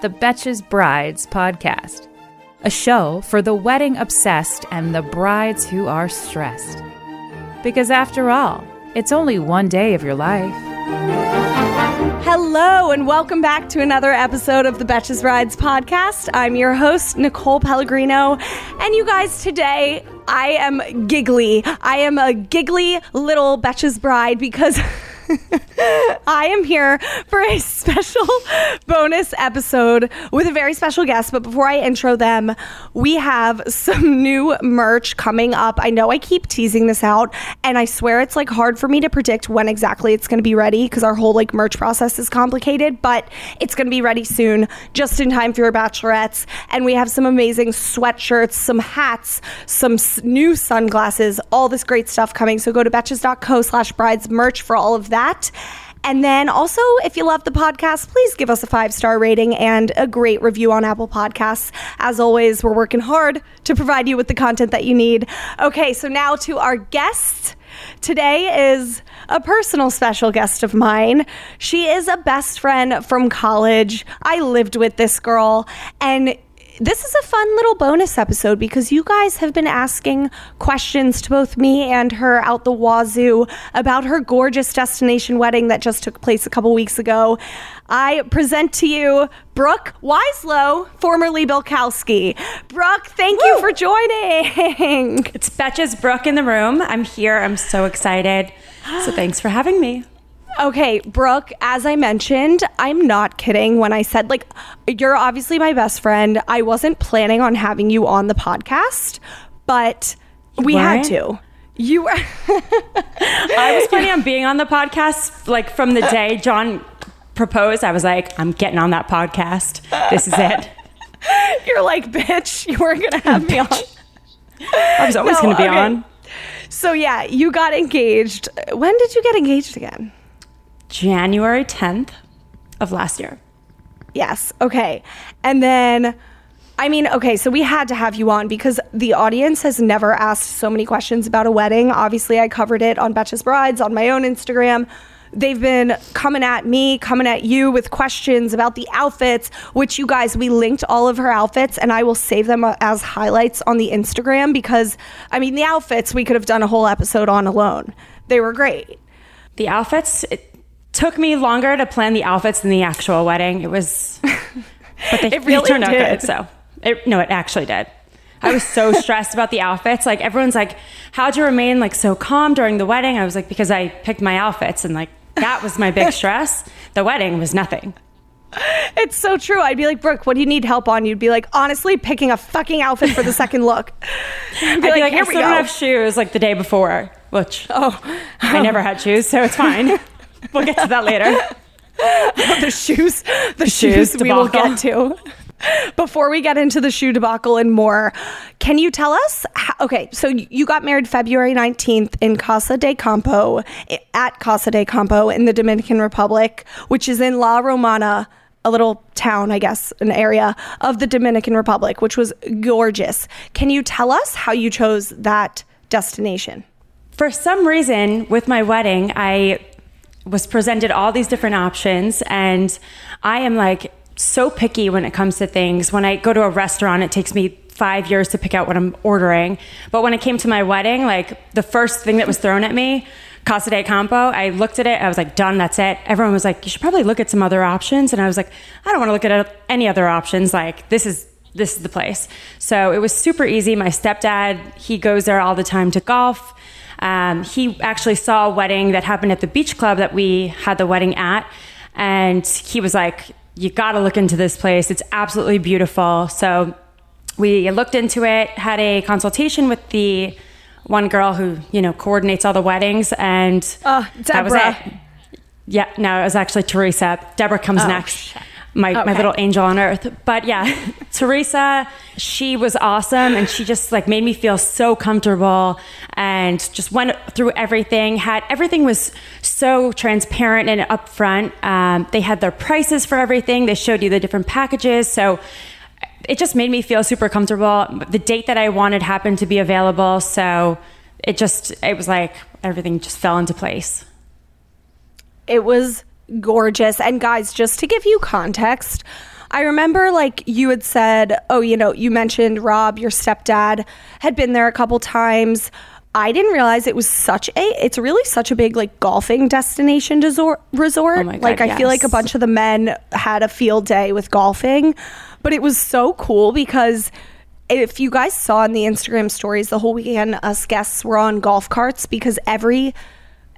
the Betches Brides podcast, a show for the wedding obsessed and the brides who are stressed. Because after all, it's only one day of your life. Hello, and welcome back to another episode of the Betches Brides podcast. I'm your host, Nicole Pellegrino. And you guys, today I am giggly. I am a giggly little Betches Bride because. I am here for a special bonus episode with a very special guest. But before I intro them, we have some new merch coming up. I know I keep teasing this out, and I swear it's like hard for me to predict when exactly it's going to be ready because our whole like merch process is complicated, but it's going to be ready soon, just in time for your bachelorettes. And we have some amazing sweatshirts, some hats, some s- new sunglasses, all this great stuff coming. So go to betches.co slash brides merch for all of that. And then also, if you love the podcast, please give us a five star rating and a great review on Apple Podcasts. As always, we're working hard to provide you with the content that you need. Okay, so now to our guest. Today is a personal special guest of mine. She is a best friend from college. I lived with this girl, and this is a fun little bonus episode because you guys have been asking questions to both me and her out the wazoo about her gorgeous destination wedding that just took place a couple weeks ago. I present to you Brooke Wieslow, formerly Bilkowski. Brooke, thank you for joining. It's Betches Brooke in the room. I'm here. I'm so excited. So thanks for having me. Okay, Brooke, as I mentioned, I'm not kidding when I said, like, you're obviously my best friend. I wasn't planning on having you on the podcast, but we had weren't? to. You were. I was planning on being on the podcast like from the day John proposed. I was like, I'm getting on that podcast. This is it. You're like, bitch, you weren't going to have me on. I was always No, going to be okay. on. So, yeah, you got engaged. When did you get engaged again? January 10th of last year. Yes. Okay. And then, I mean, okay, so we had to have you on because the audience has never asked so many questions about a wedding. Obviously, I covered it on Betches Brides on my own Instagram. They've been coming at me, coming at you with questions about the outfits, which you guys, we linked all of her outfits and I will save them as highlights on the Instagram because, I mean, the outfits we could have done a whole episode on alone. They were great. The outfits, it took me longer to plan the outfits than the actual wedding. It was, but they, It they really turned out did. good. So, it, no, it actually did. I was so stressed about the outfits. Like everyone's like, "How'd you remain like so calm during the wedding?" I was like, "Because I picked my outfits, and like that was my big stress. The wedding was nothing." It's so true. I'd be like, Brooke, what do you need help on? You'd be like, honestly, picking a fucking outfit for the second look. I'd be I'd be like, here I we still don't have shoes like the day before, which oh, I never had shoes, so it's fine. We'll get to that later. the shoes, the shoes shoes we will get to. Before we get into the shoe debacle and more, can you tell us? How, okay, so you got married February 19th in Casa de Campo, at Casa de Campo in the Dominican Republic, which is in La Romana, a little town, I guess, an area of the Dominican Republic, which was gorgeous. Can you tell us how you chose that destination? For some reason, with my wedding, I was presented all these different options, and I am like so picky when it comes to things. When I go to a restaurant, it takes me five years to pick out what I'm ordering. But when it came to my wedding, like the first thing that was thrown at me, Casa de Campo, I looked at it, I was like, done, that's it. Everyone was like, you should probably look at some other options. And I was like, I don't want to look at any other options. Like, this is this is the place. So it was super easy. My stepdad, he goes there all the time to golf. Um, he actually saw a wedding that happened at the beach club that we had the wedding at. And he was like, You got to look into this place. It's absolutely beautiful. So we looked into it, had a consultation with the one girl who, you know, coordinates all the weddings. And Uh, that was Deborah. it. Yeah, no, it was actually Teresa. Deborah comes Oh, next. shit. My, my little angel on earth. But yeah, Teresa, she was awesome and she just like made me feel so comfortable and just went through everything. Had everything was so transparent and upfront. Um, they had their prices for everything. They showed you the different packages. So it just made me feel super comfortable. The date that I wanted happened to be available. So it just, it was like everything just fell into place. It was gorgeous. And guys, just to give you context, I remember like you had said, oh, you know, you mentioned Rob, your stepdad, had been there a couple times. I didn't realize it was such a it's really such a big like golfing destination resort resort. Oh my God, like I feel like a bunch of the men had a field day with golfing, but it was so cool because if you guys saw in the Instagram stories the whole weekend us guests were on golf carts because every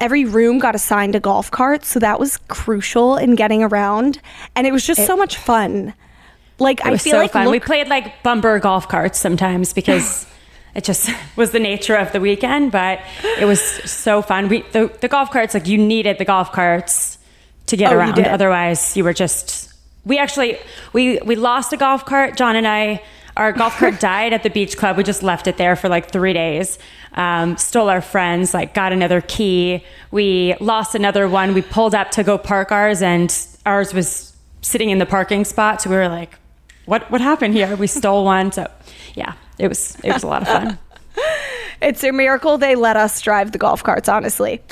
every room got assigned a golf cart, so that was crucial in getting around and it was just so much fun. Like It I feel so like fun. look- we played like bumper golf carts sometimes because it just was the nature of the weekend, but it was so fun. We the, the golf carts like you needed the golf carts to get Oh, around. did. Otherwise, you were just we actually we we lost a golf cart. John and I our golf cart died at the beach club. We just left it there for like three days. Um, stole our friends, like got another key. We lost another one. We pulled up to go park ours, and ours was sitting in the parking spot. So we were like, "What? What happened here? We stole one." So, yeah, it was it was a lot of fun. It's a miracle they let us drive the golf carts, honestly.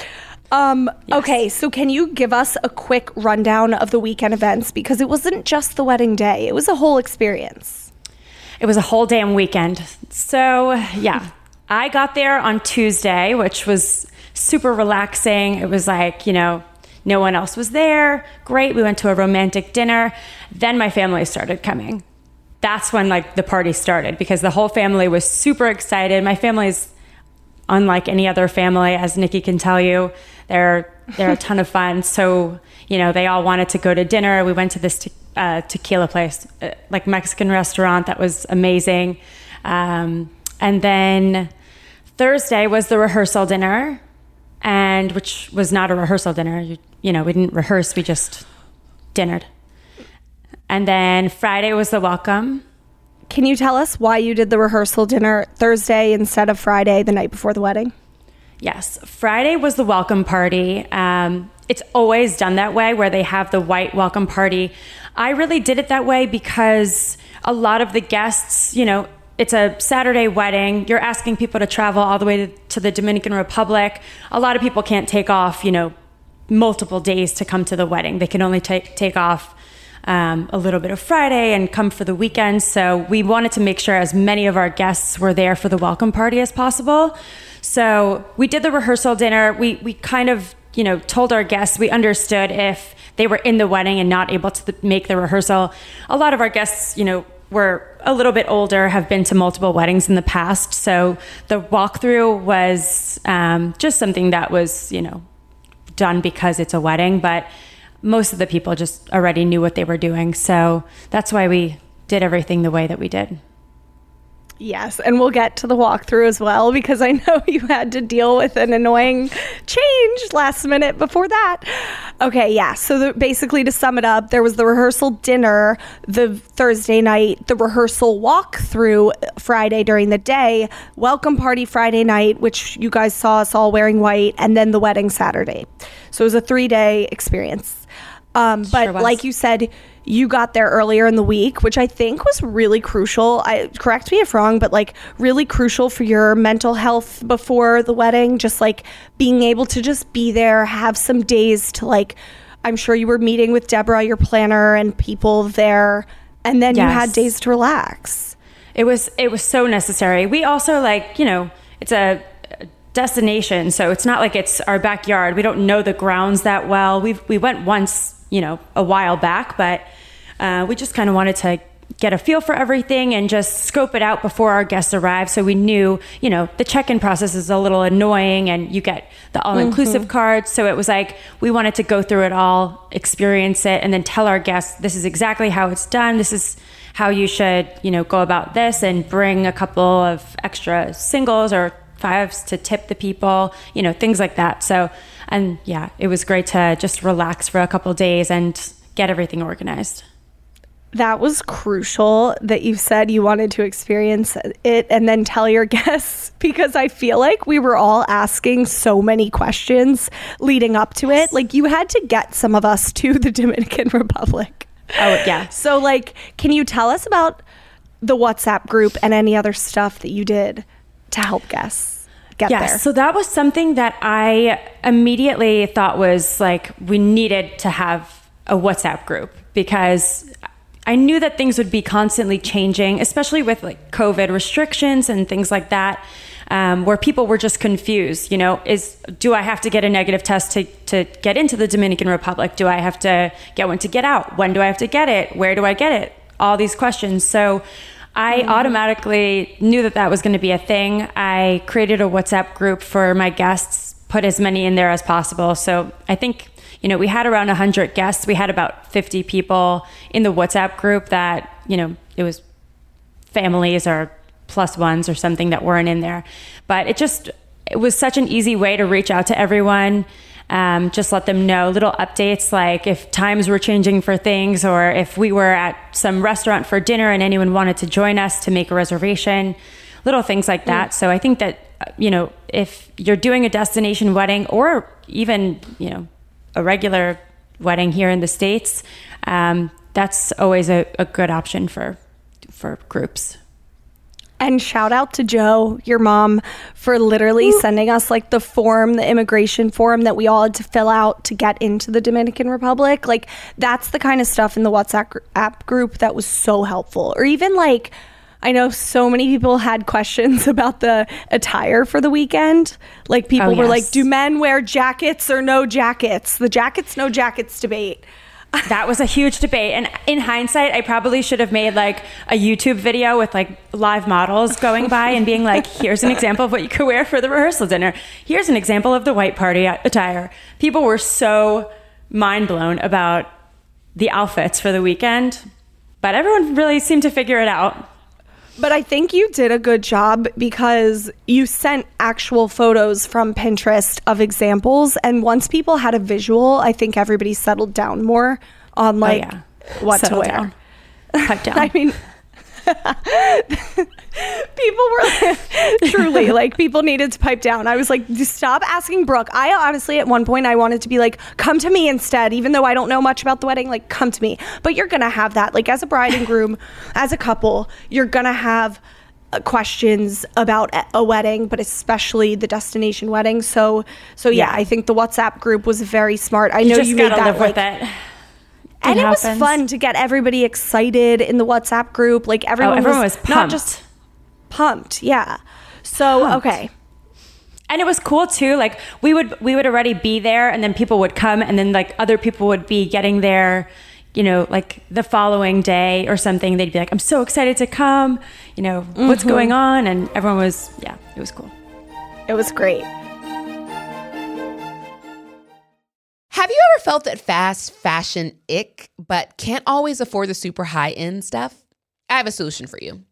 Um, Okay, so can you give us a quick rundown of the weekend events? Because it wasn't just the wedding day, it was a whole experience. It was a whole damn weekend. So, yeah, I got there on Tuesday, which was super relaxing. It was like, you know, no one else was there. Great. We went to a romantic dinner. Then my family started coming. That's when like the party started because the whole family was super excited. My family's unlike any other family, as Nikki can tell you. They're they're a ton of fun. So you know, they all wanted to go to dinner. We went to this te- uh, tequila place, uh, like Mexican restaurant, that was amazing. Um, and then Thursday was the rehearsal dinner, and which was not a rehearsal dinner. You, you know, we didn't rehearse; we just dinnered. And then Friday was the welcome. Can you tell us why you did the rehearsal dinner Thursday instead of Friday, the night before the wedding? Yes, Friday was the welcome party. Um, it's always done that way, where they have the white welcome party. I really did it that way because a lot of the guests, you know, it's a Saturday wedding. You're asking people to travel all the way to, to the Dominican Republic. A lot of people can't take off, you know, multiple days to come to the wedding. They can only take take off um, a little bit of Friday and come for the weekend. So we wanted to make sure as many of our guests were there for the welcome party as possible. So we did the rehearsal dinner. We we kind of you know told our guests we understood if they were in the wedding and not able to make the rehearsal. A lot of our guests, you know. Were a little bit older, have been to multiple weddings in the past. So the walkthrough was um, just something that was, you know, done because it's a wedding, but most of the people just already knew what they were doing. So that's why we did everything the way that we did. Yes, and we'll get to the walkthrough as well because I know you had to deal with an annoying change last minute before that. Okay, yeah. So the, basically, to sum it up, there was the rehearsal dinner the Thursday night, the rehearsal walkthrough Friday during the day, welcome party Friday night, which you guys saw us all wearing white, and then the wedding Saturday. So it was a three day experience. Um, but Sure like you said, you got there earlier in the week, which I think was really crucial. I correct me if wrong, but like really crucial for your mental health before the wedding. Just like being able to just be there, have some days to like. I'm sure you were meeting with Deborah, your planner, and people there, and then you had days to relax. It was it was so necessary. We also like, you know, it's a destination, so it's not like it's our backyard. We don't know the grounds that well. We we went once, you know, a while back, but uh, we just kind of wanted to get a feel for everything and just scope it out before our guests arrived so we knew you know the check-in process is a little annoying and you get the all-inclusive card. So it was like we wanted to go through it all experience it and then tell our guests this is exactly how it's done. This is how you should you know go about this and bring a couple of extra singles or fives to tip the people you know things like that. So And yeah, it was great to just relax for a couple days and get everything organized. That was crucial that you said you wanted to experience it and then tell your guests because I feel like we were all asking so many questions leading up to it. Like you had to get some of us to the Dominican Republic. Oh, yeah. So, like, can you tell us about the WhatsApp group and any other stuff that you did to help guests get yeah, there? so that was something that I immediately thought was like we needed to have a WhatsApp group because I knew that things would be constantly changing, especially with like COVID restrictions and things like that. Um, where people were just confused, you know, is do I have to get a negative test to, to get into the Dominican Republic? Do I have to get one to get out? When do I have to get it? Where do I get it? All these questions. So I mm-hmm. automatically knew that that was going to be a thing. I created a WhatsApp group for my guests, put as many in there as possible. So I think you know, we had around 100 guests. We had about 50 people in the WhatsApp group that, you know, it was families or plus ones or something that weren't in there. But it just, it was such an easy way to reach out to everyone. Um, just let them know little updates like if times were changing for things or if we were at some restaurant for dinner and anyone wanted to join us to make a reservation, little things like that. Mm. So I think that, you know, if you're doing a destination wedding or even, you know, a regular wedding here in the states, um, that's always a, a good option for for groups. And shout out to Joe, your mom, for literally sending us like the form, the immigration form that we all had to fill out to get into the Dominican Republic. Like, that's the kind of stuff in the WhatsApp app group that was so helpful. Or even like, I know so many people had questions about the attire for the weekend. Like people oh, were like, "Do men wear jackets or no jackets?" The jackets no jackets debate. That was a huge debate. And in hindsight i probably should have made like a youtube video with like live models going by and being like here's an example of what you could wear for the rehearsal dinner. Here's an example of the white party attire. People were so mind blown about the outfits for the weekend but everyone really seemed to figure it out but I think you did a good job because you sent actual photos from Pinterest of examples. And once people had a visual, I think everybody settled down more on oh, like oh, yeah. what Settle to wear. Down. Cut down. I mean, people were truly like people needed to pipe down. I was like, stop asking Brooke. I honestly at one point I wanted to be like, come to me instead, even though I don't know much about the wedding. Like, come to me. But you're gonna have that. Like as a bride and groom, as a couple, you're gonna have uh, questions about a wedding but especially the destination wedding so so yeah, yeah. i think the whatsapp group was very smart i know you know you made that like, and it, it was fun to get everybody excited in the WhatsApp group. Like everyone, oh, everyone was, was not just pumped. Yeah. So pumped. okay. And it was cool too. Like we would we would already be there, and then people would come, and then like other people would be getting there. You know, like the following day or something, they'd be like, "I'm so excited to come." You know, mm-hmm. what's going on? And everyone was, yeah, it was cool. It was great. Have you ever felt that fast fashion ick, but can't always afford the super high end stuff? I have a solution for you.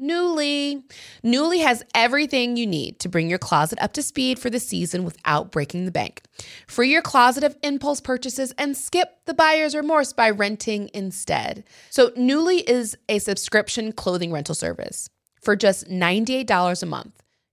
Nuuly. Nuuly has everything you need to bring your closet up to speed for the season without breaking the bank. Free your closet of impulse purchases and skip the buyer's remorse by renting instead. So, Nuuly is a subscription clothing rental service for just $98 a month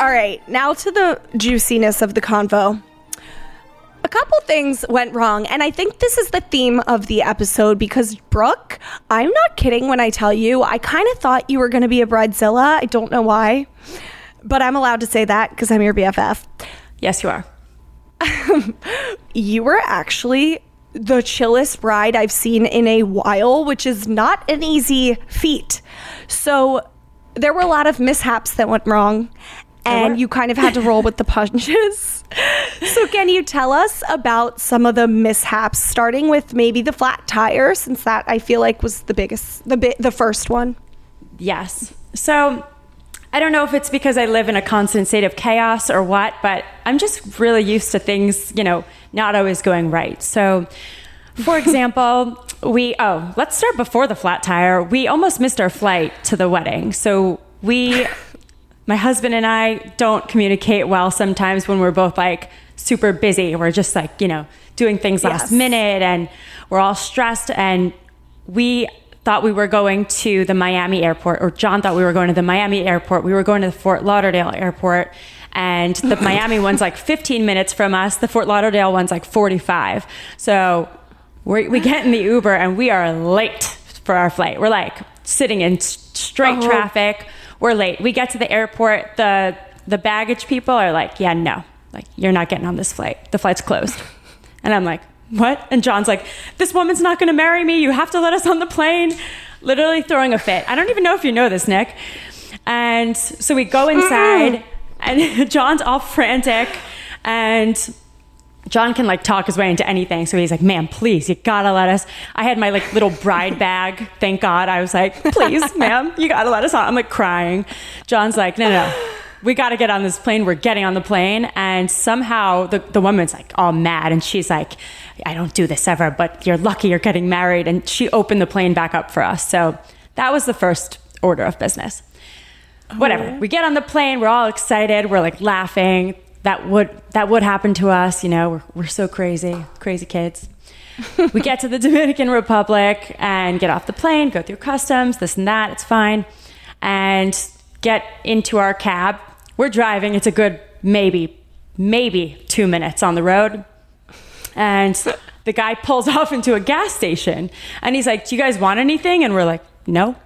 All right, now to the juiciness of the convo. A couple things went wrong, and I think this is the theme of the episode because, Brooke, I'm not kidding when I tell you, I kind of thought you were going to be a bridezilla. I don't know why, but I'm allowed to say that because I'm your BFF. Yes, you are. You were actually the chillest bride I've seen in a while, which is not an easy feat. So, there were a lot of mishaps that went wrong, and you kind of had to roll with the punches. so, can you tell us about some of the mishaps, starting with maybe the flat tire, since that I feel like was the biggest, the bit, the first one. Yes. So I don't know if it's because I live in a constant state of chaos or what, but I'm just really used to things, you know, not always going right. So, for example, we, oh, let's start before the flat tire. We almost missed our flight to the wedding. So, we, my husband and I don't communicate well sometimes when we're both like super busy. We're just like, you know, doing things last Yes. minute and we're all stressed. And we thought we were going to the Miami airport, or John thought we were going to the Miami airport. We were going to the Fort Lauderdale airport. And the Miami one's like 15 minutes from us. The Fort Lauderdale one's like 45. So we we get in the Uber and we are late for our flight. We're like sitting in straight oh. traffic. We're late. We get to the airport. The the baggage people are like, "Yeah, no, like you're not getting on this flight. The flight's closed." And I'm like, "What?" And John's like, "This woman's not going to marry me. You have to let us on the plane." Literally throwing a fit. I don't even know if you know this, Nick. And so we go inside, and John's all frantic, and John can like talk his way into anything. So he's like, ma'am, please, you gotta let us. I had my like little bride bag. Thank God. I was like, please, ma'am, you gotta let us on. I'm like crying. John's like, no, no, no. We gotta get on this plane. We're getting on the plane. And somehow the, the woman's like all mad. And she's like, I don't do this ever, but you're lucky you're getting married. And she opened the plane back up for us. So that was the first order of business whatever. Oh. We get on the plane, we're all excited, we're like laughing. That would that would happen to us, you know. We're we're so crazy, crazy kids. we get to the Dominican Republic and get off the plane, go through customs, this and that, it's fine. And get into our cab. We're driving, it's a good maybe maybe 2 minutes on the road. And the guy pulls off into a gas station and he's like, Do you guys want anything? And we're like, No.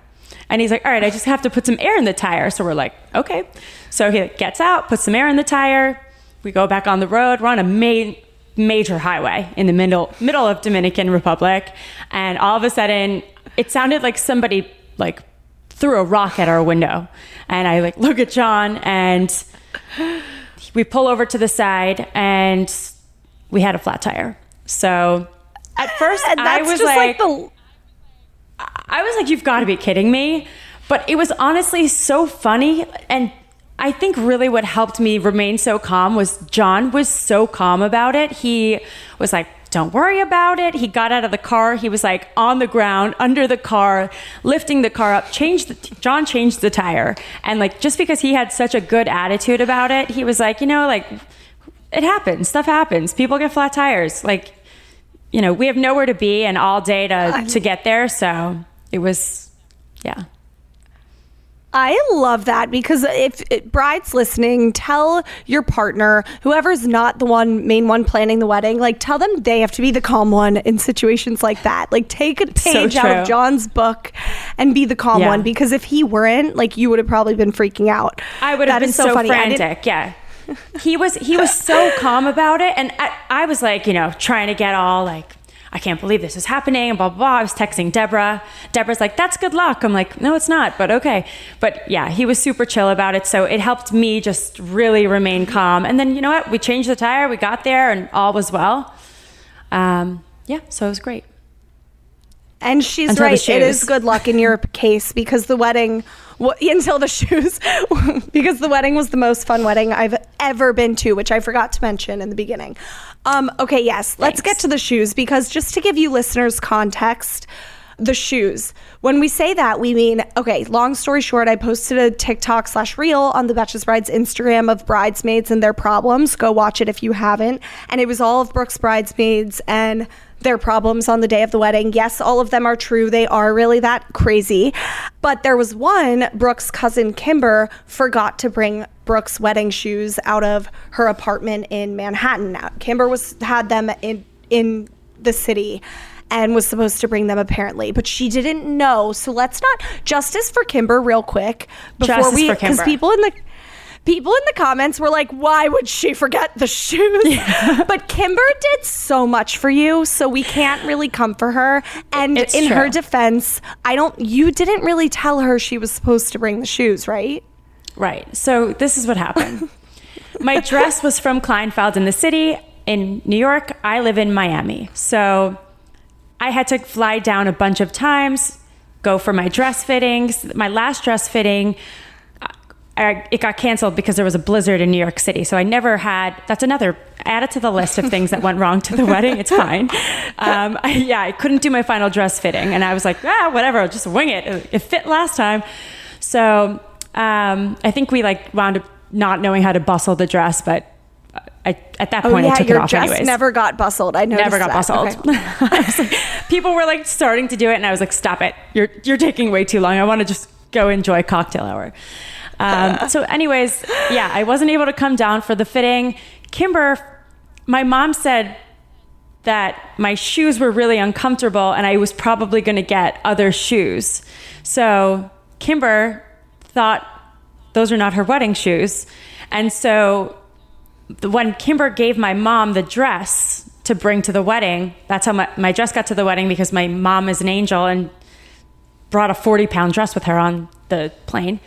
And he's like, All right, I just have to put some air in the tire. So we're like, Okay. So he gets out, puts some air in the tire. We go back on the road. We're on a main, major highway in the middle middle of Dominican Republic. And all of a sudden, it sounded like somebody like threw a rock at our window. And I like look at John and we pull over to the side and we had a flat tire. So at first And I was like, like, the I was like, you've got to be kidding me. But it was honestly so funny. And I think really what helped me remain so calm was John was so calm about it. He was like, don't worry about it. He got out of the car. He was like on the ground under the car, lifting the car up. Changed the, John changed the tire, and like just because he had such a good attitude about it, he was like, you know, like it happens. Stuff happens. People get flat tires. Like, you know, we have nowhere to be and all day to to get there. So it was, yeah. I love that because if, if brides listening, tell your partner, whoever's not the one main one planning the wedding, like tell them they have to be the calm one in situations like that. Like take a So page out of John's book and be the calm Yeah. one because if he weren't, like you would have probably been freaking out. I would have been is so, funny. Frantic. Yeah. He was he was so calm about it, and I, I was like, you know, trying to get all like, I can't believe this is happening, and blah blah. blah. I was texting Deborah. Deborah's like, "That's good luck." I'm like, "No, it's not," but okay. But yeah, he was super chill about it, so it helped me just really remain calm. And then you know what? We changed the tire. We got there, and all was well. Um, yeah, so it was great. And she's Until right. It is good luck in your case because the wedding Well, until the shoes, because the wedding was the most fun wedding I've ever been to, which I forgot to mention in the beginning. Um, okay, yes, let's get to the shoes because just to give you listeners context, the shoes. When we say that, we mean okay. Long story short, I posted a TikTok slash reel on the Betches Brides Instagram of bridesmaids and their problems. Go watch it if you haven't. And it was all of Brooke's bridesmaids and their problems on the day of the wedding. Yes, all of them are true. They are really that crazy. But there was one, Brooke's cousin Kimber forgot to bring Brooke's wedding shoes out of her apartment in Manhattan. Kimber was had them in in the city and was supposed to bring them apparently, but she didn't know. So let's not justice for Kimber real quick before Justice we because people in the people in the comments were like, "Why would she forget the shoes?" but Kimber did so much for you, so we can't really come for her. And It's in her defense, I don't. You didn't really tell her she was supposed to bring the shoes, right? Right. So this is what happened. My dress was from Kleinfeld in the city in New York. I live in Miami. So I had to fly down a bunch of times, go for my dress fittings. My last dress fitting, I, it got canceled because there was a blizzard in New York City. So I never had, that's another, add it to the list of things that went wrong to the wedding. It's fine. Um, I, yeah, I couldn't do my final dress fitting. And I was like, ah, whatever, I'll just wing it. It fit last time. So um, I think we like wound up not knowing how to bustle the dress, but I, at that point, I took Oh, your it off dress anyways. never got bustled. I Never got that. bustled. Okay. Like- people were like starting to do it, and I was like, "Stop it! You're you're taking way too long. I want to just go enjoy cocktail hour." Um, so, anyways, yeah, I wasn't able to come down for the fitting. Kimber, my mom said that my shoes were really uncomfortable, and I was probably going to get other shoes. So Kimber thought those are not her wedding shoes, and so when Kimber gave my mom the dress to bring to the wedding, that's how my, my dress got to the wedding because my mom is an angel and brought a 40 pound dress with her on the plane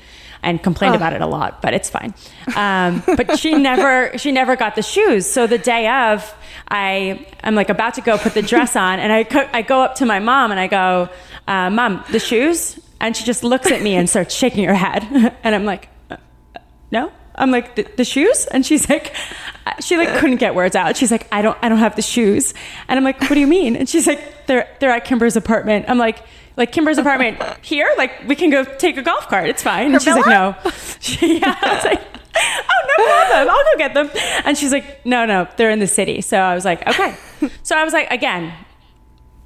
and complained about it a lot, but it's fine. Um, but she never, she never got the shoes. So the day of, I, I'm like about to go put the dress on and I, co- I go up to my mom and I go, uh, mom, the shoes? And she just looks at me and starts shaking her head. and I'm like, "Uh, no i'm like the, the shoes and she's like she like couldn't get words out she's like i don't i don't have the shoes and i'm like what do you mean and she's like they're they're at kimber's apartment i'm like like kimber's apartment here like we can go take a golf cart. It's fine. And she's like no. She, yeah, I was like oh no problem. I'll go get them. And she's like no no they're in the city. So i was like okay. So i was like again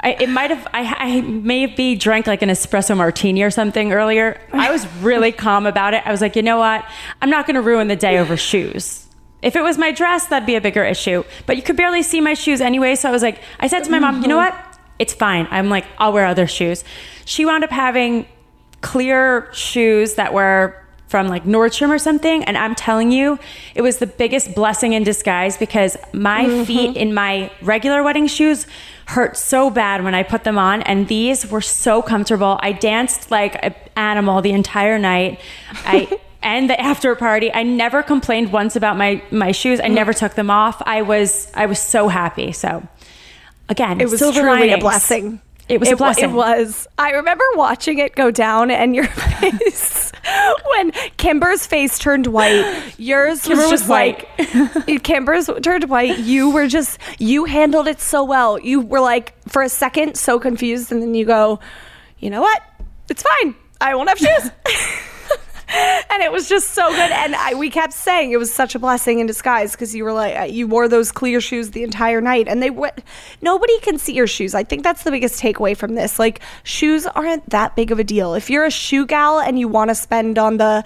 I, it might have I, I maybe drank like an espresso martini or something earlier. I was really calm about it. I was like you know what? I'm not going to ruin the day over shoes. If it was my dress that'd be a bigger issue. But you could barely see my shoes anyway. So i was like i said to my mom you know what it's fine i'm like i'll wear other shoes she wound up having clear shoes that were from like Nordstrom or something. And I'm telling you, it was the biggest blessing in disguise because my mm-hmm. feet in my regular wedding shoes hurt so bad when I put them on. And these were so comfortable. I danced like an animal the entire night. I. And the after party, I never complained once about my my shoes. I mm. never took them off. I was I was so happy. So again, It was silver truly a blessing. It was a wa- blessing. It was. I remember watching it go down and your face when Kimber's face turned white. Yours Kimber was was just like Kimber's turned white. You were just you handled it so well. You were like for a second so confused, and then you go, you know what? It's fine. I won't have shoes. and it was just so good. And I, we kept saying it was such a blessing in disguise because you were like, uh, you wore those clear shoes the entire night, and they were nobody can see your shoes. I think that's the biggest takeaway from this. Like, shoes aren't that big of a deal. If you're a shoe gal and you want to spend on the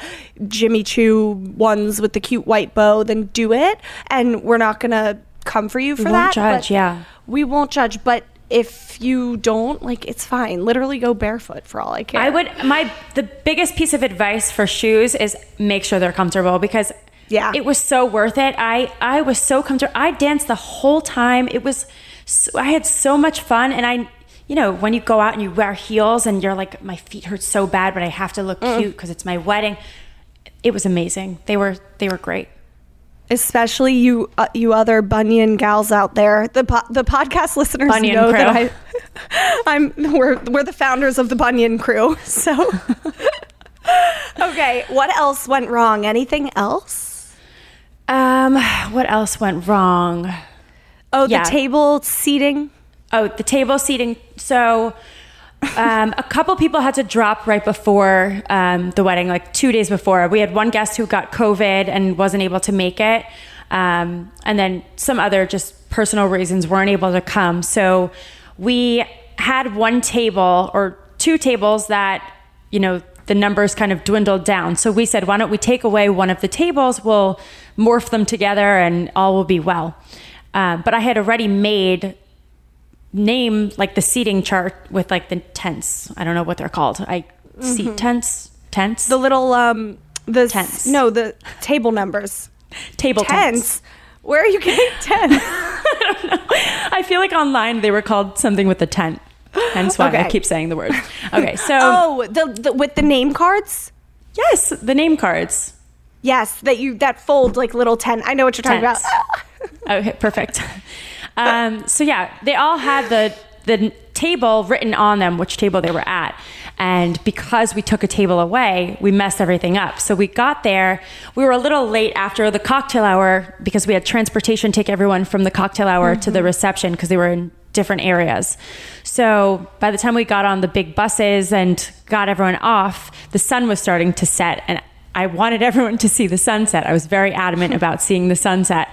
Jimmy Choo ones with the cute white bow, then do it. And we're not gonna come for you for won't that. judge, but yeah. we won't judge. But if you don't, like, it's fine. Literally, go barefoot for all I care. I would my the biggest piece of advice for shoes is make sure they're comfortable because Yeah. it was so worth it. I I was so comfortable. I danced the whole time. It was so, I had so much fun and I you know when you go out and you wear heels and you're like my feet hurt so bad but I have to look Mm. cute because it's my wedding. It was amazing. They were they were great. Especially you uh, you other bunion gals out there. The po- the podcast listeners bunion know crew. that I I'm we're we're the founders of the bunion crew. So Okay, what else went wrong? Anything else? Um, what else went wrong? Oh, the table seating. Oh, the table seating. So, um, a couple people had to drop right before um, the wedding, like two days before. We had one guest who got COVID and wasn't able to make it. Um, and then some other just personal reasons weren't able to come. So, we had one table or two tables that, you know, the numbers kind of dwindled down. So we said, why don't we take away one of the tables? We'll morph them together and all will be well. Um, but I had already made name like the seating chart with like the tents. I don't know what they're called. I seat tents, tents, The little um the Tents. No, the table numbers. table tents. Tents. Where are you getting tents? I don't know. I feel like online they were called something with a tent. Hence why I keep saying the word. Okay, so oh, the, the with the name cards. yes, the name cards. Yes, that you that fold like little tent. I know what you're talking about. Okay, perfect. Um, so yeah, they all had the the table written on them, which table they were at. And because we took a table away, we messed everything up. So we got there. We were a little late after the cocktail hour because we had transportation take everyone from the cocktail hour to the reception because they were in different areas. So by the time we got on the big buses and got everyone off, the sun was starting to set. And I wanted everyone to see the sunset. I was very adamant about seeing the sunset.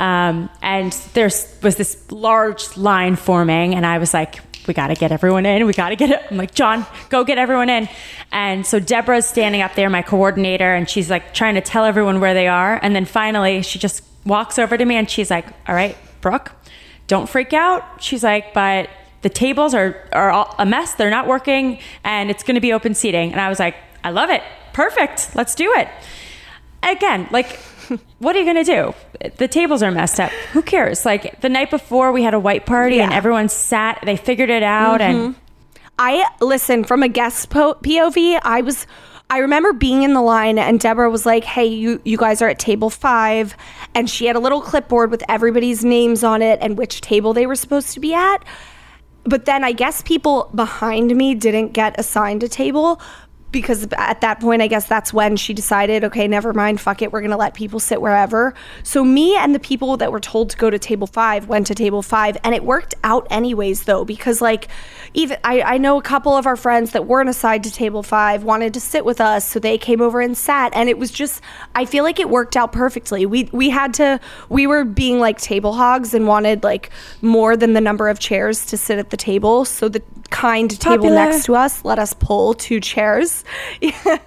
Um, and there was this large line forming, and I was like, we got to get everyone in. We got to get it. I'm like, John, go get everyone in. And so Deborah's standing up there, my coordinator, and she's like trying to tell everyone where they are. And then finally, she just walks over to me and she's like, all right, Brooke, don't freak out. She's like, but the tables are, are a mess. They're not working, and it's going to be open seating. And I was like, I love it. Perfect. Let's do it. Again, like, what are you going to do? The tables are messed up. Who cares? Like, the night before, we had a white party, and everyone sat, they figured it out, and mm-hmm. I listen from a guest po- POV. I was, I remember being in the line, and Deborah was like, "Hey, you you guys are at table five. and she had a little clipboard with everybody's names on it and which table they were supposed to be at. But then I guess people behind me didn't get assigned a table because at that point, I guess that's when she decided, okay, never mind, fuck it, we're gonna let people sit wherever. So me and the people that were told to go to table five went to table five, and it worked out anyways, though, because like even I, I know a couple of our friends that weren't assigned to table five wanted to sit with us, so they came over and sat, and it was just I feel like it worked out perfectly. We we had to we were being like table hogs and wanted like more than the number of chairs to sit at the table, so the kind table next to us let us pull two chairs.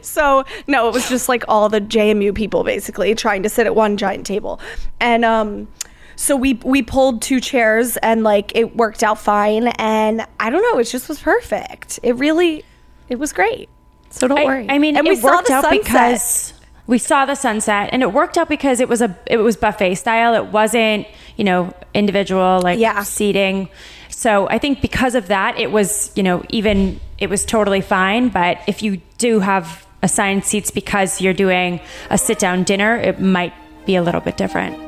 so no, it was just like all the JMU people basically trying to sit at one giant table, and um, so we we pulled two chairs and like it worked out fine. And I don't know, it just was perfect. It really, it was great. So don't worry. I, I mean, and it worked out sunset. because we saw the sunset, and it worked out because it was a it was buffet style. It wasn't you know individual like Yeah. seating. So I think because of that, it was you know even it was totally fine. But if you do have assigned seats because you're doing a sit down dinner, it might be a little bit different.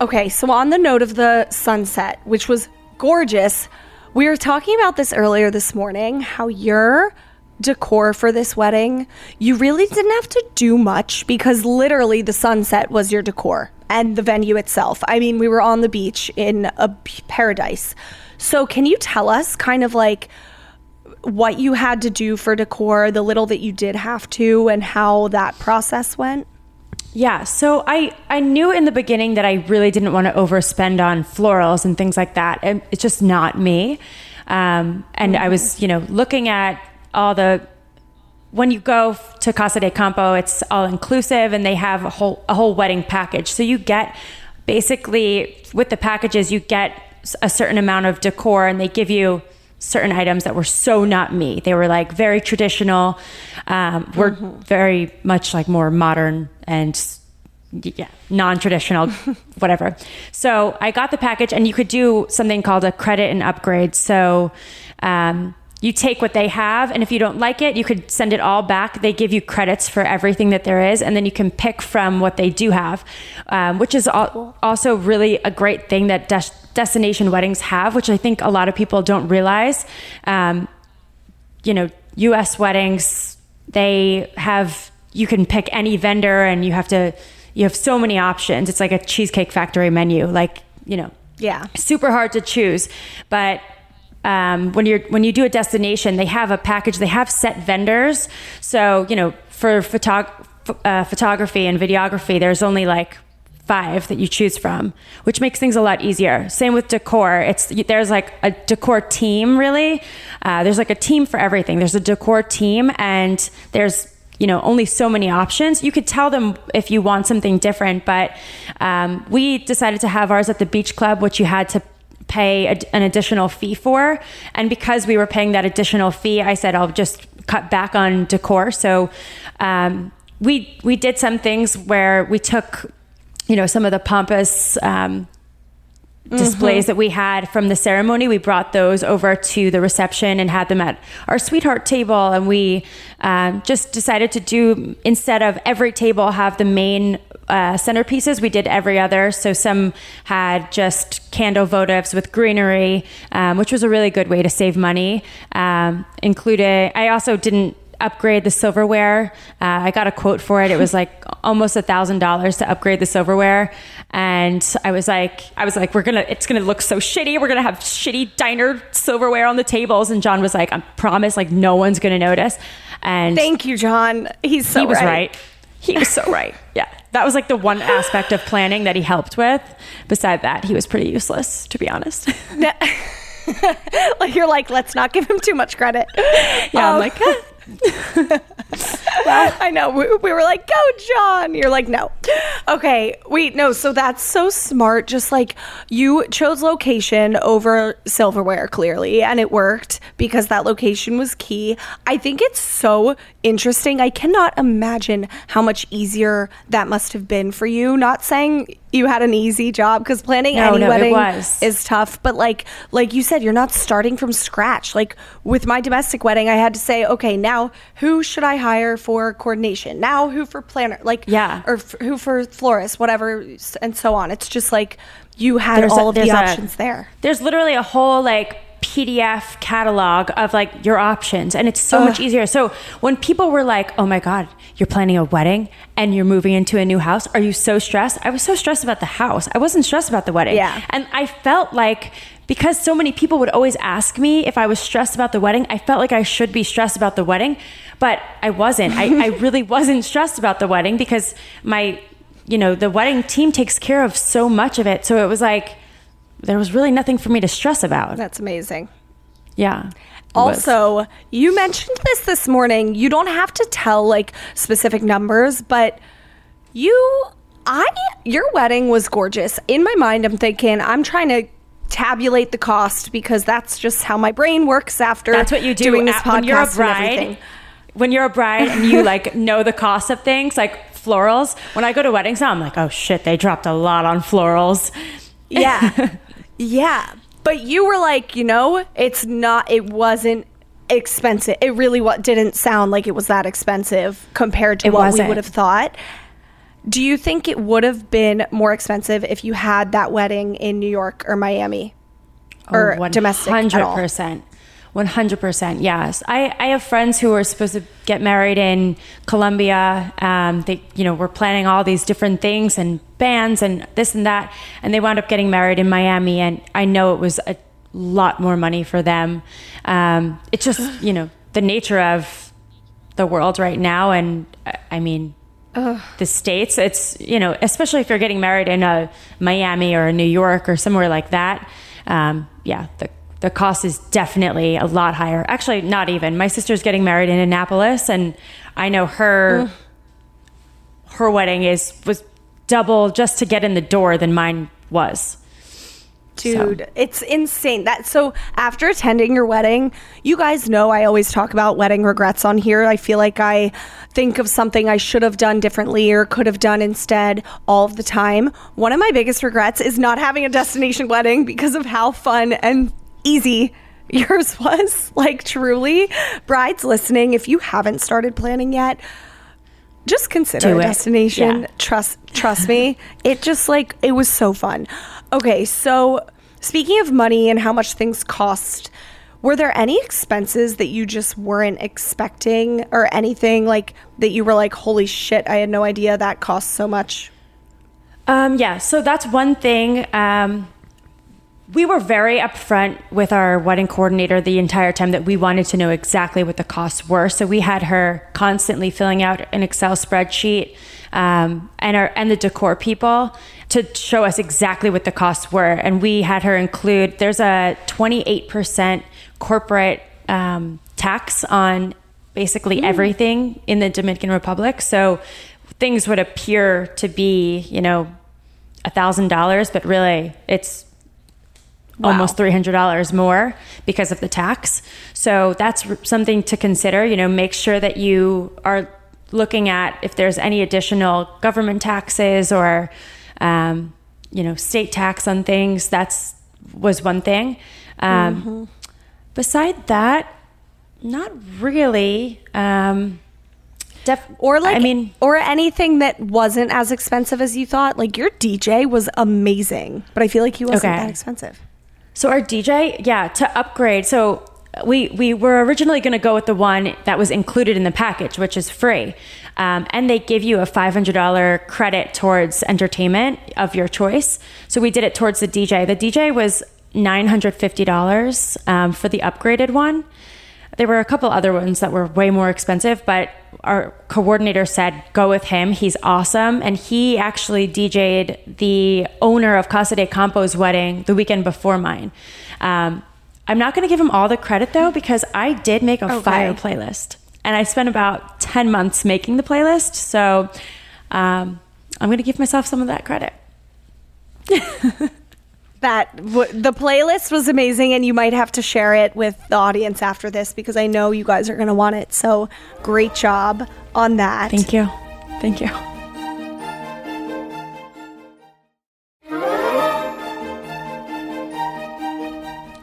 Okay, so on the note of the sunset, which was gorgeous, we were talking about this earlier this morning how your decor for this wedding, you really didn't have to do much because literally the sunset was your decor and the venue itself. I mean, we were on the beach in a paradise. So, can you tell us kind of like what you had to do for decor, the little that you did have to, and how that process went? Yeah, so I I knew in the beginning that I really didn't want to overspend on florals and things like that. And it's just not me. Um, and I was, you know, looking at all the when you go to Casa de Campo, it's all inclusive, and they have a whole a whole wedding package. So you get basically with the packages, you get a certain amount of decor, and they give you certain items that were so not me. They were like very traditional. Um, were very much like more modern and yeah, non-traditional, whatever. So I got the package, and you could do something called a credit and upgrade. So um, you take what they have, and if you don't like it, you could send it all back. They give you credits for everything that there is, and then you can pick from what they do have, um, which is al- also really a great thing that Des- destination weddings have, which I think a lot of people don't realize. Um, you know, U.S. weddings they have you can pick any vendor and you have to you have so many options. It's like a cheesecake factory menu, like you know, Yeah. super hard to choose. But um, when you're when you do a destination, they have a package. They have set vendors. So you know, for photog- uh, photography and videography, there's only like five that you choose from, which makes things a lot easier. Same with decor. It's there's like a decor team. Really, uh, there's like a team for everything. There's a decor team, and there's you know only so many options you could tell them if you want something different but um, we decided to have ours at the beach club which you had to pay a, an additional fee for. And because we were paying that additional fee i said i'll just cut back on decor. So um, we we did some things where we took you know some of the pampas um, displays that we had from the ceremony. We brought those over to the reception and had them at our sweetheart table. And we um, just decided to do, instead of every table have the main uh, centerpieces, we did every other. So some had just candle votives with greenery, um, which was a really good way to save money. Um, included, I also didn't upgrade the silverware. Uh, I got a quote for it. It was like almost a thousand dollars to upgrade the silverware, and I was like, I was like, we're gonna, it's gonna look so shitty. We're gonna have shitty diner silverware on the tables. And John was like, I promise, like no one's gonna notice. And Thank you, John. He's so he was right. right. He was so right. Yeah, that was like the one aspect of planning that he helped with. Beside that, he was pretty useless, to be honest. like you're like, let's not give him too much credit. Yeah, I'm Um, like, eh. I know. We, we were like, go, John. You're like, no. Okay. Wait, no. So that's so smart. Just like you chose location over silverware, clearly, and it worked because that location was key. I think it's so interesting. I cannot imagine how much easier that must have been for you. Not saying you had an easy job because planning No, any no, wedding was. is tough but like like you said you're not starting from scratch. Like with my domestic wedding i had to say okay now who should i hire for coordination? Now who for planner? Like Yeah. or f- who for florist whatever and so on. It's just like you had There's a- all of the there's a- options there. There's literally a whole like PDF catalog of like your options and it's so much easier. So when people were like, "Oh my god, you're planning a wedding and you're moving into a new house. Are you so stressed?" I was so stressed about the house. I wasn't stressed about the wedding. Yeah. And I felt like because so many people would always ask me if I was stressed about the wedding, I felt like I should be stressed about the wedding, but I wasn't. I, I really wasn't stressed about the wedding because my you know, the wedding team takes care of so much of it. So it was like there was really nothing for me to stress about. that's amazing Yeah. It was. Also, you mentioned this this morning. You don't have to tell like specific numbers, but you, I, your wedding was gorgeous. In my mind, I'm thinking, I'm trying to tabulate the cost because that's just how my brain works after that's what you do doing this at- podcast when you're a bride. When you're a bride and you like know the cost of things like florals. When I go to weddings now, I'm like, oh shit, they dropped a lot on florals. Yeah. yeah. But you were like, you know, it's not, it wasn't expensive. It really what didn't sound like it was that expensive compared to It what we wasn't. would have thought. Do you think it would have been more expensive if you had that wedding in New York or Miami? Oh, or domestic at all? 100%. 100% yes I, I have friends who were supposed to get married in colombia um, they you know were planning all these different things and bands and this and that and they wound up getting married in miami and i know it was a lot more money for them um, it's just you know the nature of the world right now and uh, i mean the states it's you know especially if you're getting married in a miami or a new york or somewhere like that um, yeah the, the cost is definitely a lot higher actually not even my sister's getting married in annapolis and i know her mm. her wedding is was double just to get in the door than mine was Dude, it's insane. That so after attending your wedding, you guys know I always talk about wedding regrets on here. I feel like I think of something I should have done differently or could have done instead all of the time. One of my biggest regrets is not having a destination wedding because of how fun and easy yours was. Like truly, brides listening, if you haven't started planning yet, just consider Do a it. destination. Yeah. Trust trust me. It just like it was so fun. Okay, so Speaking of money and how much things cost, were there any expenses that you just weren't expecting or anything like that you were like, holy shit, I had no idea that cost so much? Um, yeah, so that's one thing. Um, we were very upfront with our wedding coordinator the entire time that we wanted to know exactly what the costs were. So we had her constantly filling out an Excel spreadsheet um, and our and the decor people to show us exactly what the costs were. And we had her include there's a 28% corporate um, tax on basically everything in the Dominican Republic. So things would appear to be, you know, a thousand dollars, but really it's almost three hundred dollars more because of the tax. So that's something to consider. You know, make sure that you are looking at if there's any additional government taxes or, um, you know, state tax on things. That's was one thing. Um, Beside that, not really. Um, def- Or like I mean, or anything that wasn't as expensive as you thought. Like your DJ was amazing, but I feel like he wasn't Okay. that expensive. So our DJ, yeah, to upgrade. So we we were originally going to go with the one that was included in the package, which is free, um, and they give you a five hundred dollar credit towards entertainment of your choice. So we did it towards the DJ. The DJ was nine hundred fifty dollars um, for the upgraded one. There were a couple other ones that were way more expensive, but our coordinator said go with him. He's awesome. And he actually DJ'd the owner of Casa de Campo's wedding the weekend before mine. Um, I'm not going to give him all the credit though, because I did make a fire playlist and I spent about 10 months making the playlist. So um, I'm going to give myself some of that credit. That w- the playlist was amazing, and you might have to share it with the audience after this because I know you guys are going to want it. So great job on that. Thank you. Thank you.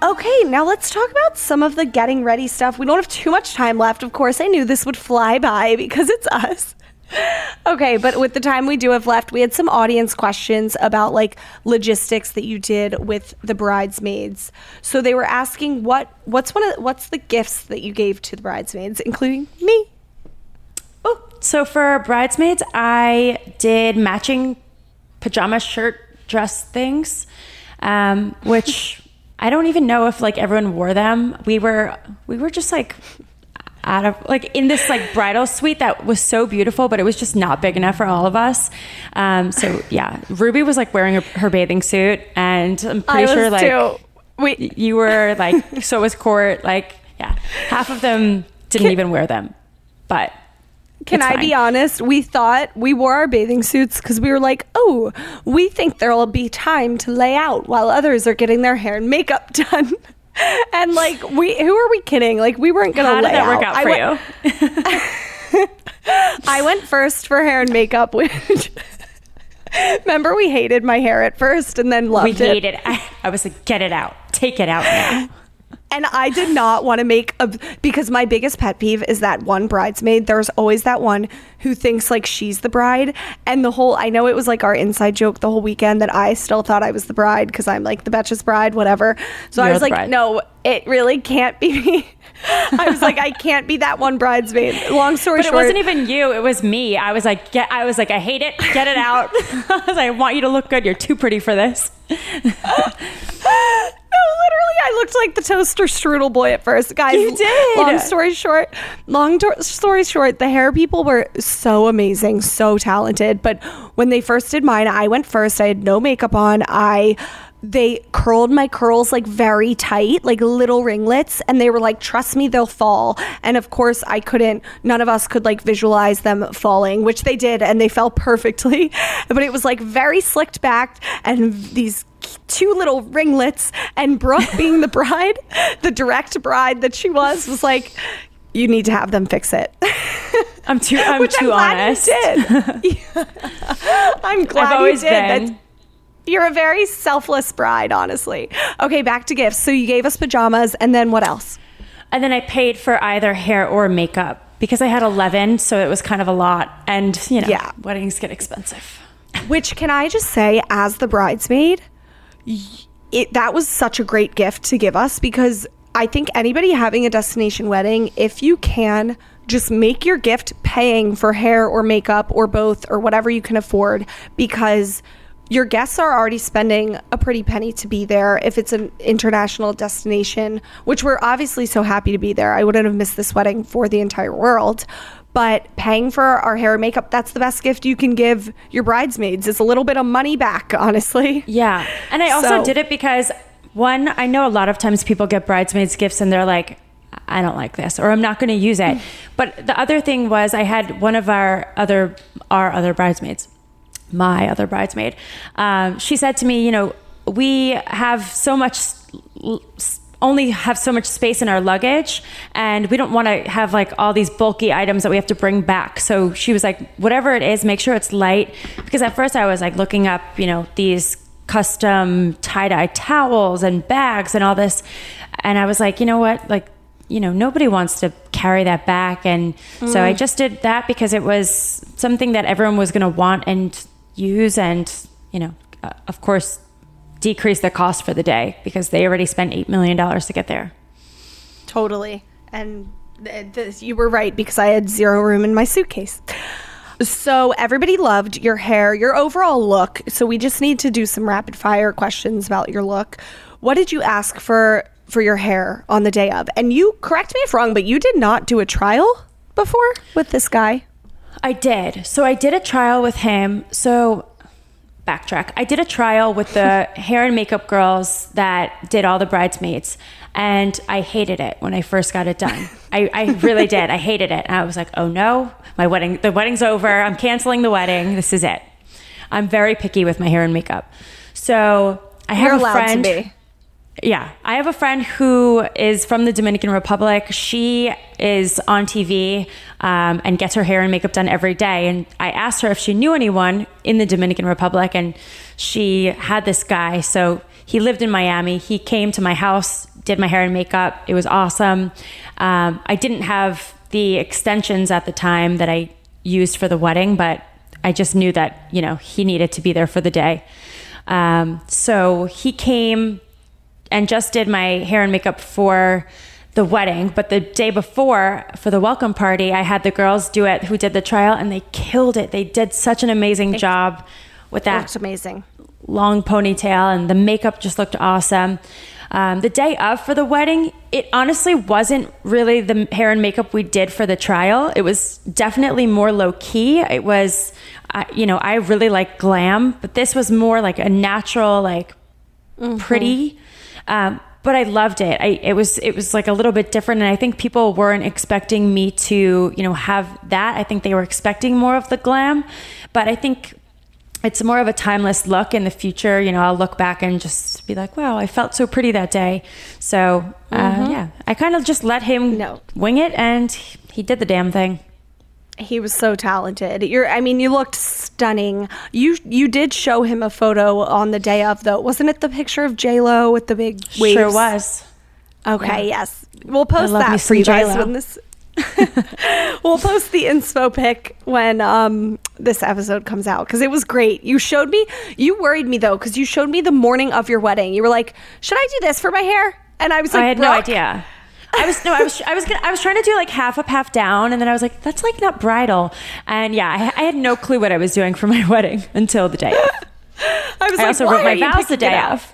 Okay, now let's talk about some of the getting ready stuff. We don't have too much time left. Of course, I knew this would fly by because it's us. Okay, but with the time we do have left, we had some audience questions about like logistics that you did with the bridesmaids. So they were asking what what's one of what's the gifts that you gave to the bridesmaids, including me. Oh, so for bridesmaids, I did matching pajama shirt dress things, um, which I don't even know if like everyone wore them. We were we were just like out of like in this like bridal suite that was so beautiful, but it was just not big enough for all of us. Um, so yeah, Ruby was like wearing her, her bathing suit, and I'm pretty sure like We you were like so was Court. Like yeah, half of them didn't even wear them, but. Can I be honest? We thought we wore our bathing suits because we were like, oh, we think there will be time to lay out while others are getting their hair and makeup done. And like, we who are we kidding? Like, we weren't gonna How did that work out I for went, you? I went first for hair and makeup. Which remember we hated my hair at first and then we loved it. hated. I, I was like, get it out, take it out now. And I did not want to make a because my biggest pet peeve is that one bridesmaid. There's always that one who thinks like she's the bride, and the whole. I know it was like our inside joke the whole weekend that I still thought I was the bride because I'm like the Betches bride, whatever. So I You're was like, bride. no, it really can't be me. I was like, I can't be that one bridesmaid. Long story But it wasn't even you; it was me. I was like, get. I was like, I hate it. Get it out. I was like, I want you to look good. You're too pretty for this. No, literally, I looked like the toaster strudel boy at first, guys. You did. Long story short, long tor- story short, the hair people were so amazing, so talented. But when they first did mine, I went first. I had no makeup on. I they curled my curls like very tight, like little ringlets, and they were like, "Trust me, they'll fall." And of course, I couldn't. None of us could like visualize them falling, which they did, and they fell perfectly. But it was like very slicked back, and these two little ringlets and Brooke being the bride, the direct bride that she was, was like, you need to have them fix it. I'm too. I'm Which too I'm glad honest. you did. I'm glad I've always you did. been. You're a very selfless bride, honestly. Okay, back to gifts. So you gave us pajamas, and then what else? And then I paid for either hair or makeup because I had 11, so it was kind of a lot. And you know, Yeah. weddings get expensive. Which can I just say, as the bridesmaid, it that was such a great gift to give us because I think anybody having a destination wedding, if you can just make your gift paying for hair or makeup or both or whatever you can afford because your guests are already spending a pretty penny to be there if it's an international destination, which we're obviously so happy to be there. I wouldn't have missed this wedding for the entire world. But paying for our hair and makeup, that's the best gift you can give your bridesmaids is a little bit of money back, honestly. Yeah. And I also So- did it because one, I know a lot of times people get bridesmaids gifts and they're like, I don't like this or I'm not going to use it. But the other thing was I had one of our other our other bridesmaids, my other bridesmaid. Um, she said to me, you know, we have so much only have so much space in our luggage and we don't want to have like all these bulky items that we have to bring back. So she was like whatever it is make sure it's light. Because at first i was like looking up you know these custom tie-dye towels and bags and all this and i was like you know what? Like you know nobody wants to carry that back. And so i just did that because it was something that everyone was going to want and use and you know uh, of course decrease the cost for the day because they already spent $8 million to get there. Totally. And th- this, you were right because I had zero room in my suitcase. So everybody loved your hair, your overall look. So we just need to do some rapid fire questions about your look. What did you ask for for your hair on the day of? And you correct me if wrong, but you did not do a trial before with this guy. I did. So I did a trial with him. So backtrack. I did a trial with the hair and makeup girls that did all the bridesmaids. And I hated it when I first got it done. I, I really did. I hated it. And I was like, oh no, my wedding, the wedding's over. I'm canceling the wedding. This is it. I'm very picky with my hair and makeup. So I have You're a allowed friend. Yeah, I have a friend who is from the Dominican Republic. She is on TV um, and gets her hair and makeup done every day. And I asked her if she knew anyone in the Dominican Republic, and she had this guy. So he lived in Miami. He came to my house, did my hair and makeup. It was awesome. Um, I didn't have the extensions at the time that I used for the wedding, but I just knew that you know he needed to be there for the day. Um, so he came and just did my hair and makeup for the wedding. But the day before, for the welcome party, I had the girls do it who did the trial and they killed it. They did such an amazing job with that amazing. long ponytail and the makeup just looked awesome. Um, the day of for the wedding, it honestly wasn't really the hair and makeup we did for the trial. It was definitely more low key. It was, uh, you know, I really like glam, but this was more like a natural, like pretty. Um, but I loved it. I, it was it was like a little bit different, and I think people weren't expecting me to, you know, have that. I think they were expecting more of the glam, but I think it's more of a timeless look in the future. You know, I'll look back and just be like, wow, I felt so pretty that day. So, uh, yeah, I kind of just let him No. wing it and he did the damn thing. He was so talented. You're I mean, you looked stunning. You you did show him a photo on the day of though. Wasn't it the picture of J Lo with the big waves? Sure was. Okay, yes. We'll post that for you guys J.Lo. when this We'll post the inspo pic when um this episode comes out cuz it was great. You showed me you worried me though cuz you showed me the morning of your wedding. You were like, "Should I do this for my hair?" And I was like, I had no idea. I was no, I was, I was, gonna, I was trying to do like half up, half down, and then I was like, "That's like not bridal." And yeah, I, I had no clue what I was doing for my wedding until the day. Of. I was I like, also wrote my vows the day out?" of.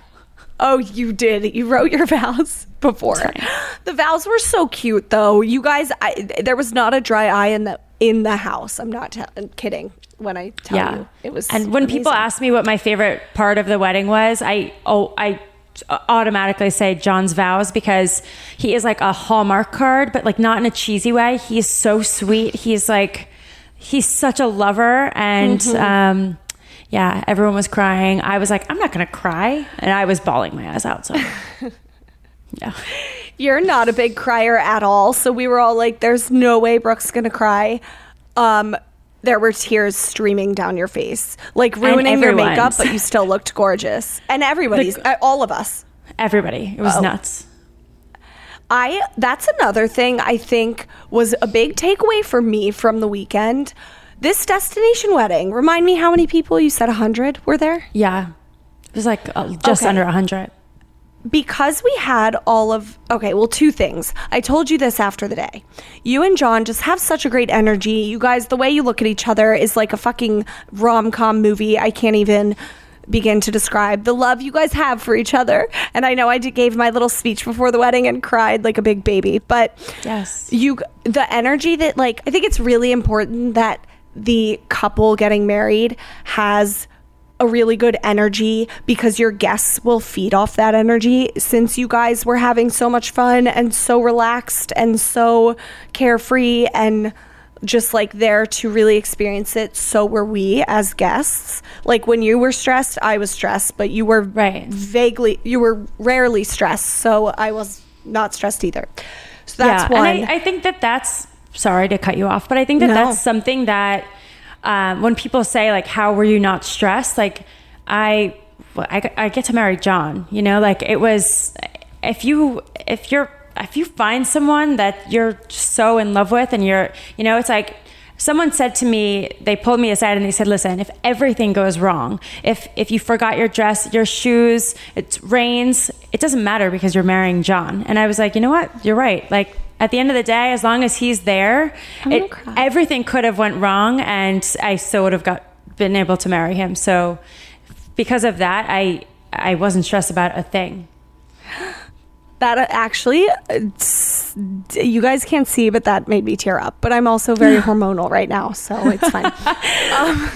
Oh, you did. You wrote your vows before. The vows were so cute, though. You guys, I, there was not a dry eye in the in the house. I'm not te- kidding when I tell yeah you it was. and when people amazing. ask me what my favorite part of the wedding was i oh i automatically say john's vows because he is like a hallmark card but like not in a cheesy way he's so sweet he's like he's such a lover and Mm-hmm. um yeah everyone was crying i was like i'm not gonna cry and i was bawling my eyes out so yeah you're not a big crier at all, so we were all like, "There's no way Brooke's gonna cry." Um, there were tears streaming down your face, like ruining your makeup, but you still looked gorgeous. And everybody's, uh, all of us. everybody it Oh. was nuts I that's another thing I think was a big takeaway for me from the weekend. This destination wedding. Remind me how many people you said 100 were there? yeah it was like uh, just Okay. under a 100 because we had all of okay well two things. I told you this after the day. You and john just have such a great energy. You guys the way you look at each other is like a fucking rom-com movie. I can't even begin to describe the love you guys have for each other. And i know i did, gave my little speech before the wedding and cried like a big baby. But Yes. you the energy that like i think it's really important that the couple getting married has a really good energy because your guests will feed off that energy since you guys were having so much fun and so relaxed and so carefree and just like there to really experience it so were we as guests like when you were stressed i was stressed but you were Right. vaguely you were rarely stressed so i was not stressed either so that's yeah, one And I, I think that that's sorry to cut you off, but I think that No. that's something that um, when people say like, "How were you not stressed?" Like, I, I I get to marry John. You know, like it was if you if you're if you find someone that you're so in love with and you're you know it's like someone said to me they pulled me aside and they said listen if everything goes wrong if if you forgot your dress your shoes it rains it doesn't matter because you're marrying john and i was like you know what you're right like at the end of the day as long as he's there it, everything could have went wrong and i still would have got been able to marry him. So because of that i i wasn't stressed about a thing. That uh, actually you guys can't see but that made me tear up. But i'm also very hormonal right now so it's fine. Um,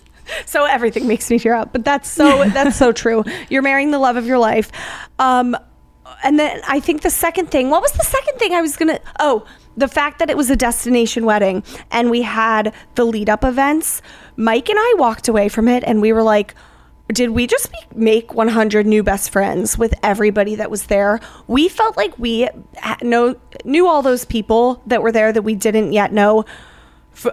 so everything makes me tear up but that's so that's so true. You're marrying the love of your life. Um and then i think the second thing what was the second thing i was gonna oh the fact that it was a destination wedding and we had the lead up events mike and i walked away from it and we were like did we just make 100 new best friends with everybody that was there? We felt like we know, knew all those people that were there that we didn't yet know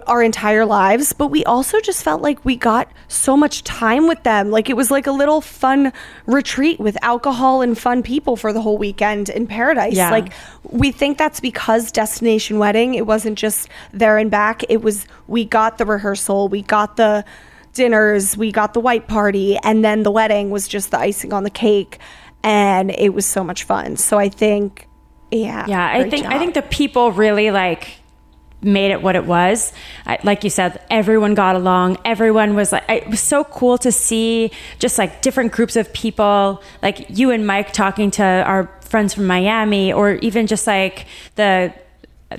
our entire lives, but we also just felt like we got so much time with them. Like it was like a little fun retreat with alcohol and fun people for the whole weekend in paradise. Yeah. Like we think that's because destination wedding, it wasn't just there and back. It was we got the rehearsal, we got the dinners, we got the white party, and then the wedding was just the icing on the cake, and it was so much fun. So I think, yeah, Yeah, I think I think the people really like made it what it was. I, like you said, everyone got along. Everyone was like, it was so cool to see just like different groups of people, like you and Mike talking to our friends from Miami, or even just like the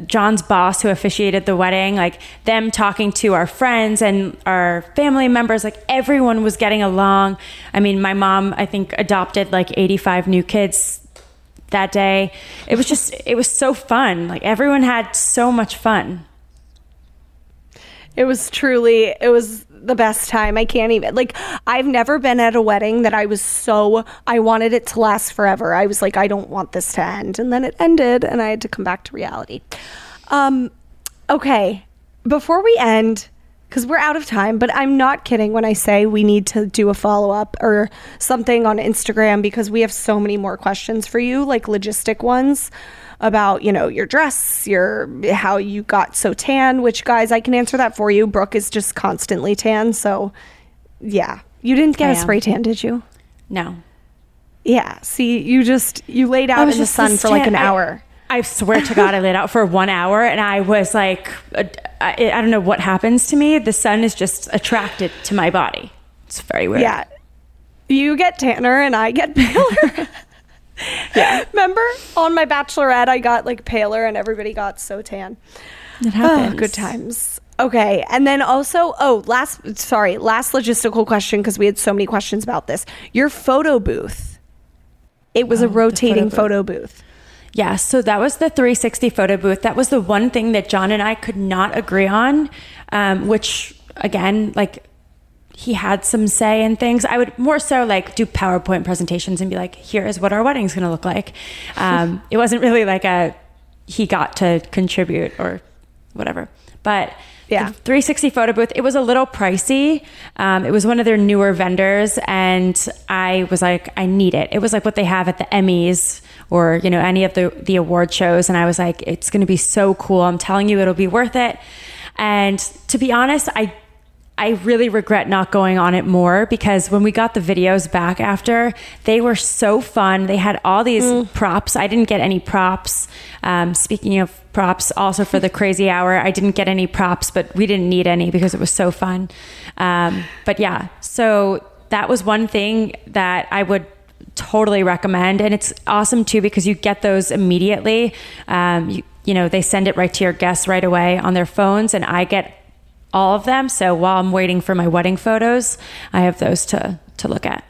John's boss who officiated the wedding, like them talking to our friends and our family members, like everyone was getting along. I mean, my mom, I think, adopted like 85 new kids that day. It was just, it was so fun. Like everyone had so much fun. It was truly, it was the best time. I can't even, like, I've never been at a wedding that I was so, I wanted it to last forever. I was like, I don't want this to end. And then it ended, and I had to come back to reality. Um, okay. Before we end, because we're out of time, but I'm not kidding when I say we need to do a follow up or something on Instagram because we have so many more questions for you, like logistic ones about you know your dress your how you got so tan which guys i can answer that for you. Brooke is just constantly tan so yeah. You didn't get I a am. spray tan did you? No. yeah. See you just you laid out in the sun for like tan- an I- hour I, swear to God, I laid out for one hour and I was like, uh, I, I don't know what happens to me. The sun is just attracted to my body. It's very weird. yeah you get tanner and i get paler yeah remember on my bachelorette i got like paler and everybody got so tan It Oh, good times. Okay. And then also, oh, last, sorry, last logistical question because we had so many questions about this. Your photo booth. It was a rotating photo booth. Yeah, so that was the 360 photo booth. That was the one thing that John and I could not agree on, um, which again, like he had some say in things. I would more so like do PowerPoint presentations and be like, here is what our wedding's going to look like. Um, it wasn't really like a he got to contribute or whatever. But Yeah. the 360 photo booth, it was a little pricey. Um, it was one of their newer vendors, and I was like, I need it. It was like what they have at the Emmys or you know any of the the award shows, and I was like, it's going to be so cool. I'm telling you, it'll be worth it. And to be honest, I I really regret not going on it more because when we got the videos back after, they were so fun. They had all these Mm. props. I didn't get any props. Um, speaking of props, also for the crazy hour, I didn't get any props, but we didn't need any because it was so fun. Um, but yeah, so that was one thing that I would totally recommend and it's awesome too because you get those immediately um, you, you know they send it right to your guests right away on their phones and i get all of them so while i'm waiting for my wedding photos i have those to to look at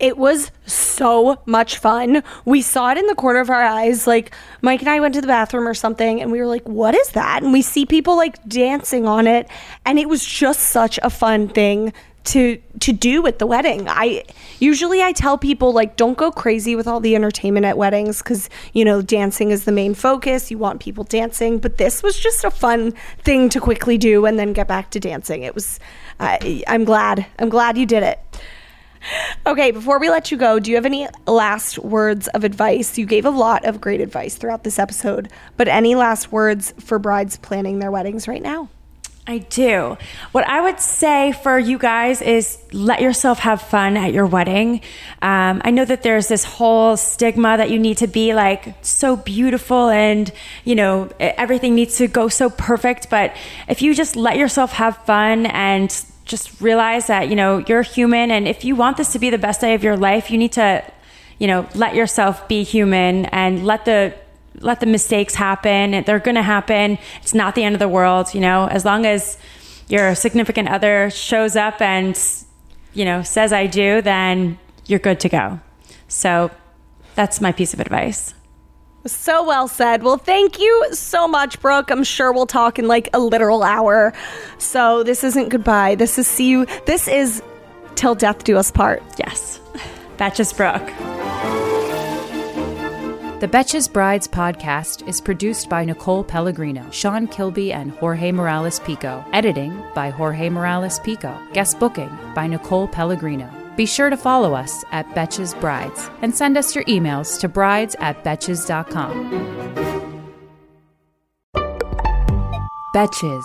It was so much fun. We saw it in the corner of our eyes. Like Mike and I went to the bathroom or something and we were like, what is that? And we see people like dancing on it. And it was just such a fun thing to to do at the wedding. I usually I tell people like don't go crazy with all the entertainment at weddings cuz you know dancing is the main focus. You want people dancing, but this was just a fun thing to quickly do and then get back to dancing. It was I'm glad. I'm glad you did it. Okay, before we let you go, do you have any last words of advice? You gave a lot of great advice throughout this episode, but any last words for brides planning their weddings right now? I do. What I would say for you guys is let yourself have fun at your wedding. Um, I know that there's this whole stigma that you need to be like so beautiful and, you know, everything needs to go so perfect. But if you just let yourself have fun and just realize that, you know, you're human and if you want this to be the best day of your life, you need to, you know, let yourself be human and let the let the mistakes happen. They're going to happen. It's not the end of the world, you know, as long as your significant other shows up and, you know, says I do, then you're good to go. So that's my piece of advice. So well said. Well, thank you so much, Brooke. I'm sure we'll talk in like a literal hour. So this isn't goodbye. This is see you. This is till death do us part. Yes. That's just Brooke. The Betches Brides podcast is produced by Nicole Pellegrino, Sean Kilby, and Jorge Morales Pico. Editing by Jorge Morales Pico. Guest booking by Nicole Pellegrino. Be sure to follow us at Betches Brides and send us your emails to brides at betches.com. Betches.